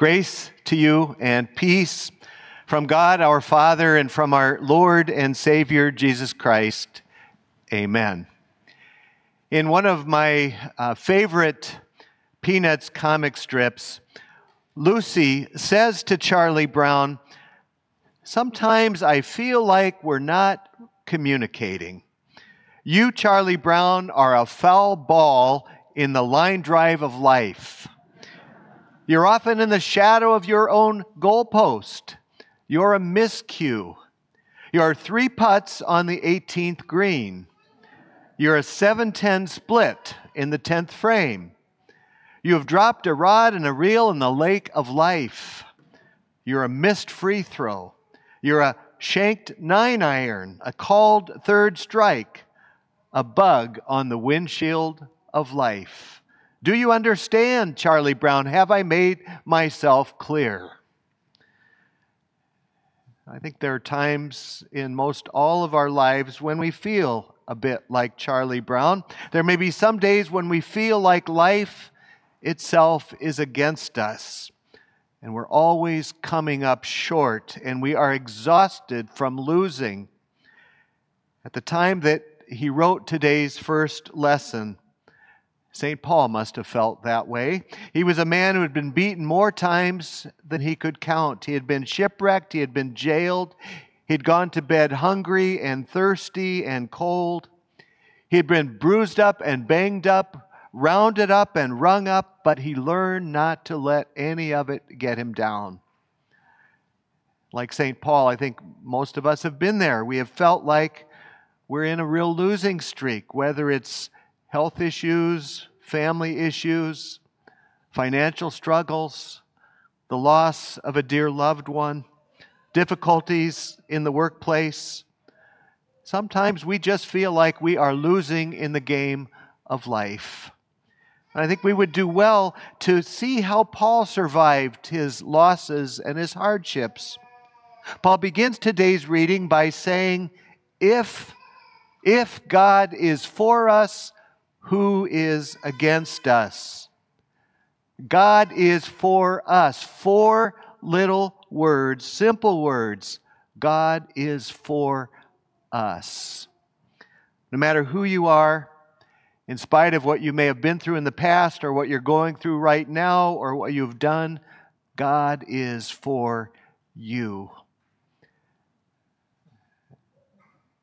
Grace to you and peace from God our Father and from our Lord and Savior Jesus Christ. Amen. In one of my uh, favorite Peanuts comic strips, Lucy says to Charlie Brown, Sometimes I feel like we're not communicating. You, Charlie Brown, are a foul ball in the line drive of life. You're often in the shadow of your own goalpost. You're a miscue. You're three putts on the 18th green. You're a 710 split in the 10th frame. You have dropped a rod and a reel in the lake of life. You're a missed free throw. You're a shanked nine iron, a called third strike, a bug on the windshield of life. Do you understand, Charlie Brown? Have I made myself clear? I think there are times in most all of our lives when we feel a bit like Charlie Brown. There may be some days when we feel like life itself is against us and we're always coming up short and we are exhausted from losing. At the time that he wrote today's first lesson, St. Paul must have felt that way. He was a man who had been beaten more times than he could count. He had been shipwrecked, he had been jailed, he'd gone to bed hungry and thirsty and cold. He had been bruised up and banged up, rounded up and wrung up, but he learned not to let any of it get him down. Like St. Paul, I think most of us have been there. We have felt like we're in a real losing streak, whether it's health issues, family issues, financial struggles, the loss of a dear loved one, difficulties in the workplace. Sometimes we just feel like we are losing in the game of life. I think we would do well to see how Paul survived his losses and his hardships. Paul begins today's reading by saying, If, if God is for us, who is against us? God is for us. Four little words, simple words. God is for us. No matter who you are, in spite of what you may have been through in the past or what you're going through right now or what you've done, God is for you.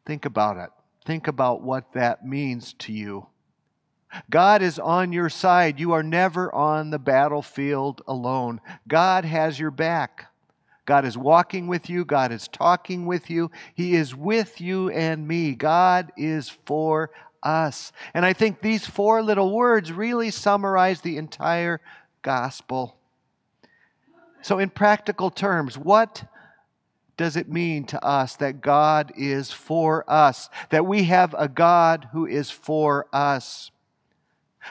Think about it. Think about what that means to you. God is on your side. You are never on the battlefield alone. God has your back. God is walking with you. God is talking with you. He is with you and me. God is for us. And I think these four little words really summarize the entire gospel. So, in practical terms, what does it mean to us that God is for us? That we have a God who is for us?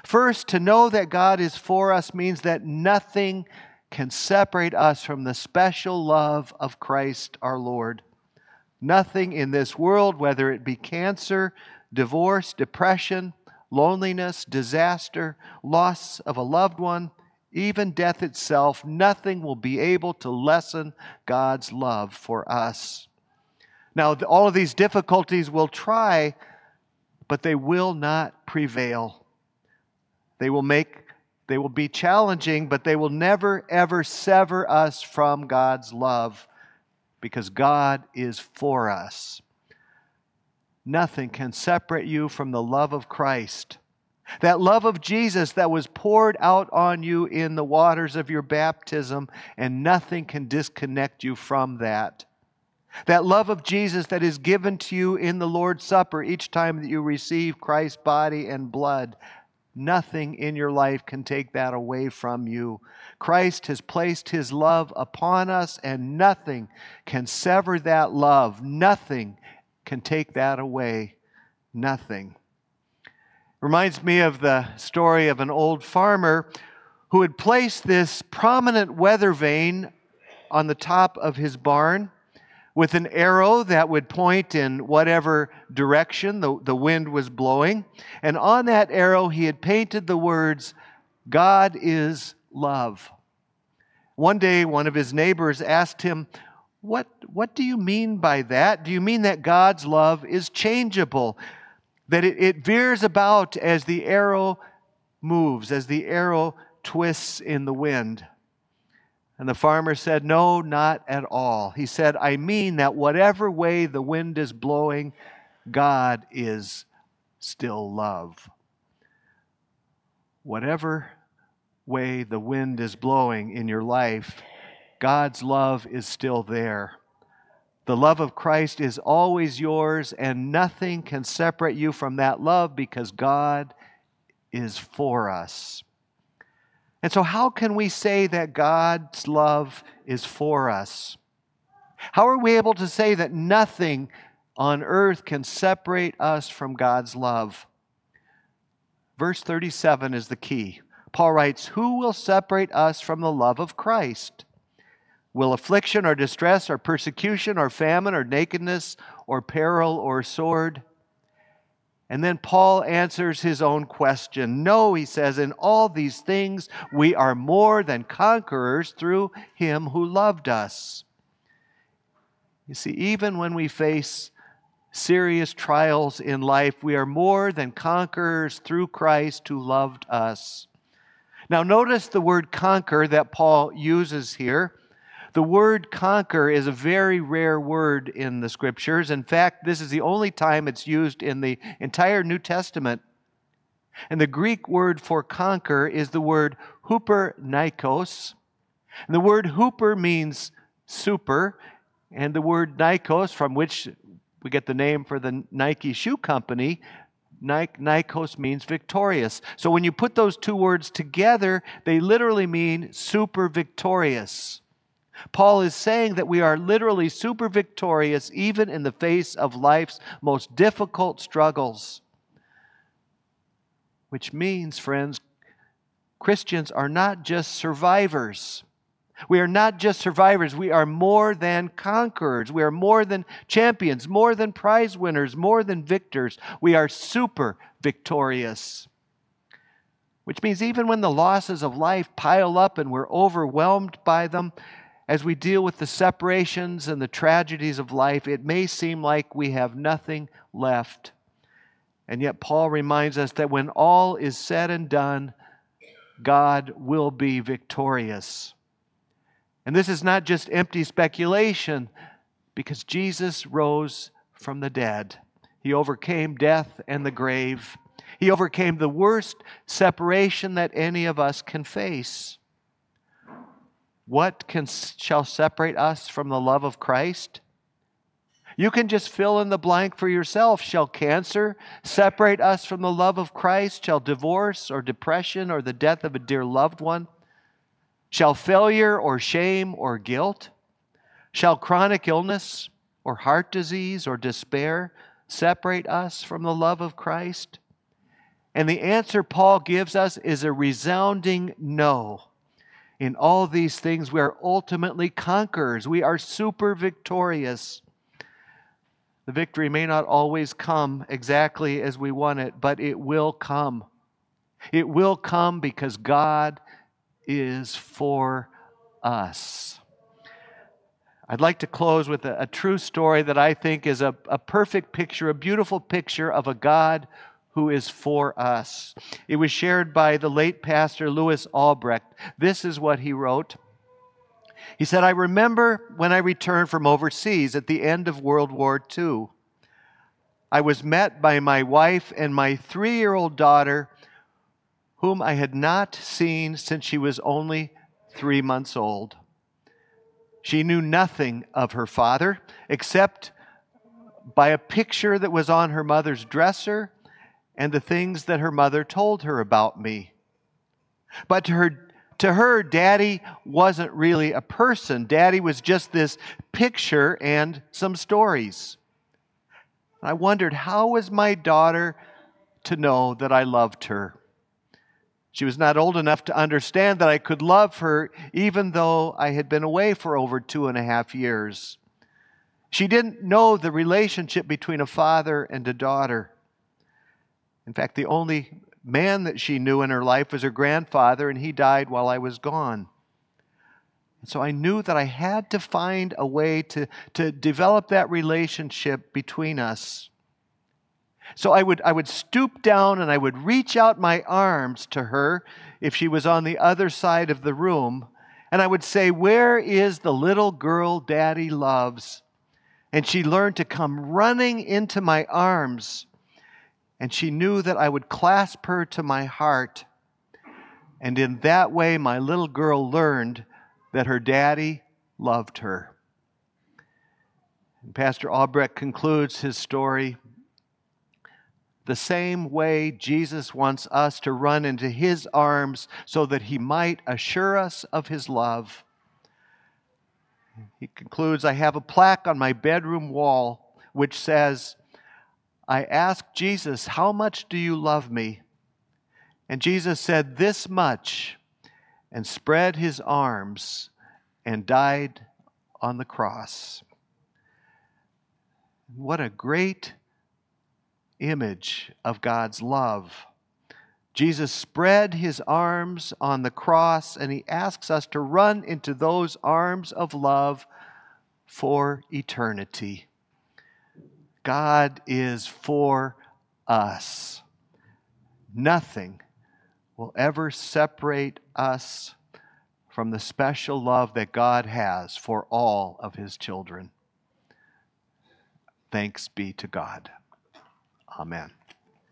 First, to know that God is for us means that nothing can separate us from the special love of Christ our Lord. Nothing in this world, whether it be cancer, divorce, depression, loneliness, disaster, loss of a loved one, even death itself, nothing will be able to lessen God's love for us. Now, all of these difficulties will try, but they will not prevail. They will make they will be challenging, but they will never ever sever us from God's love because God is for us. Nothing can separate you from the love of Christ. That love of Jesus that was poured out on you in the waters of your baptism, and nothing can disconnect you from that. That love of Jesus that is given to you in the Lord's Supper each time that you receive Christ's body and blood, Nothing in your life can take that away from you. Christ has placed his love upon us, and nothing can sever that love. Nothing can take that away. Nothing. Reminds me of the story of an old farmer who had placed this prominent weather vane on the top of his barn with an arrow that would point in whatever direction the, the wind was blowing. And on that arrow, he had painted the words, God is love. One day, one of his neighbors asked him, what, what do you mean by that? Do you mean that God's love is changeable? That it, it veers about as the arrow moves, as the arrow twists in the wind? And the farmer said, No, not at all. He said, I mean that whatever way the wind is blowing, God is still love. Whatever way the wind is blowing in your life, God's love is still there. The love of Christ is always yours, and nothing can separate you from that love because God is for us. And so, how can we say that God's love is for us? How are we able to say that nothing on earth can separate us from God's love? Verse 37 is the key. Paul writes, Who will separate us from the love of Christ? Will affliction or distress or persecution or famine or nakedness or peril or sword? And then Paul answers his own question. No, he says, in all these things we are more than conquerors through him who loved us. You see, even when we face serious trials in life, we are more than conquerors through Christ who loved us. Now, notice the word conquer that Paul uses here. The word conquer is a very rare word in the scriptures. In fact, this is the only time it's used in the entire New Testament. And the Greek word for conquer is the word huper nikos. And the word huper means super, and the word nikos, from which we get the name for the Nike shoe company, Nikos means victorious. So when you put those two words together, they literally mean super victorious. Paul is saying that we are literally super victorious even in the face of life's most difficult struggles. Which means, friends, Christians are not just survivors. We are not just survivors, we are more than conquerors. We are more than champions, more than prize winners, more than victors. We are super victorious. Which means even when the losses of life pile up and we're overwhelmed by them, as we deal with the separations and the tragedies of life, it may seem like we have nothing left. And yet, Paul reminds us that when all is said and done, God will be victorious. And this is not just empty speculation, because Jesus rose from the dead. He overcame death and the grave. He overcame the worst separation that any of us can face. What can, shall separate us from the love of Christ? You can just fill in the blank for yourself. Shall cancer separate us from the love of Christ? Shall divorce or depression or the death of a dear loved one? Shall failure or shame or guilt? Shall chronic illness or heart disease or despair separate us from the love of Christ? And the answer Paul gives us is a resounding no. In all these things, we are ultimately conquerors. We are super victorious. The victory may not always come exactly as we want it, but it will come. It will come because God is for us. I'd like to close with a, a, true story that I think is a, a perfect picture, a beautiful picture of a God who is for us. It was shared by the late pastor Louis Albrecht. This is what he wrote. He said, I remember when I returned from overseas at the end of World War II. I was met by my wife and my three year old daughter, whom I had not seen since she was only three months old. She knew nothing of her father except by a picture that was on her mother's dresser and the things that her mother told her about me. But to her, to her, Daddy wasn't really a person. Daddy was just this picture and some stories. I wondered, how was my daughter to know that I loved her? She was not old enough to understand that I could love her even though I had been away for over two and a half years. She didn't know the relationship between a father and a daughter. In fact, the only man that she knew in her life was her grandfather, and he died while I was gone. So I knew that I had to find a way to, to develop that relationship between us. So I would, I would stoop down and I would reach out my arms to her if she was on the other side of the room. And I would say, Where is the little girl daddy loves? And she learned to come running into my arms. And she knew that I would clasp her to my heart. And in that way, my little girl learned that her daddy loved her. And Pastor Albrecht concludes his story the same way Jesus wants us to run into his arms so that he might assure us of his love. He concludes I have a plaque on my bedroom wall which says, I asked Jesus, How much do you love me? And Jesus said, This much, and spread his arms and died on the cross. What a great image of God's love. Jesus spread his arms on the cross and he asks us to run into those arms of love for eternity. God is for us. Nothing will ever separate us from the special love that God has for all of his children. Thanks be to God. Amen.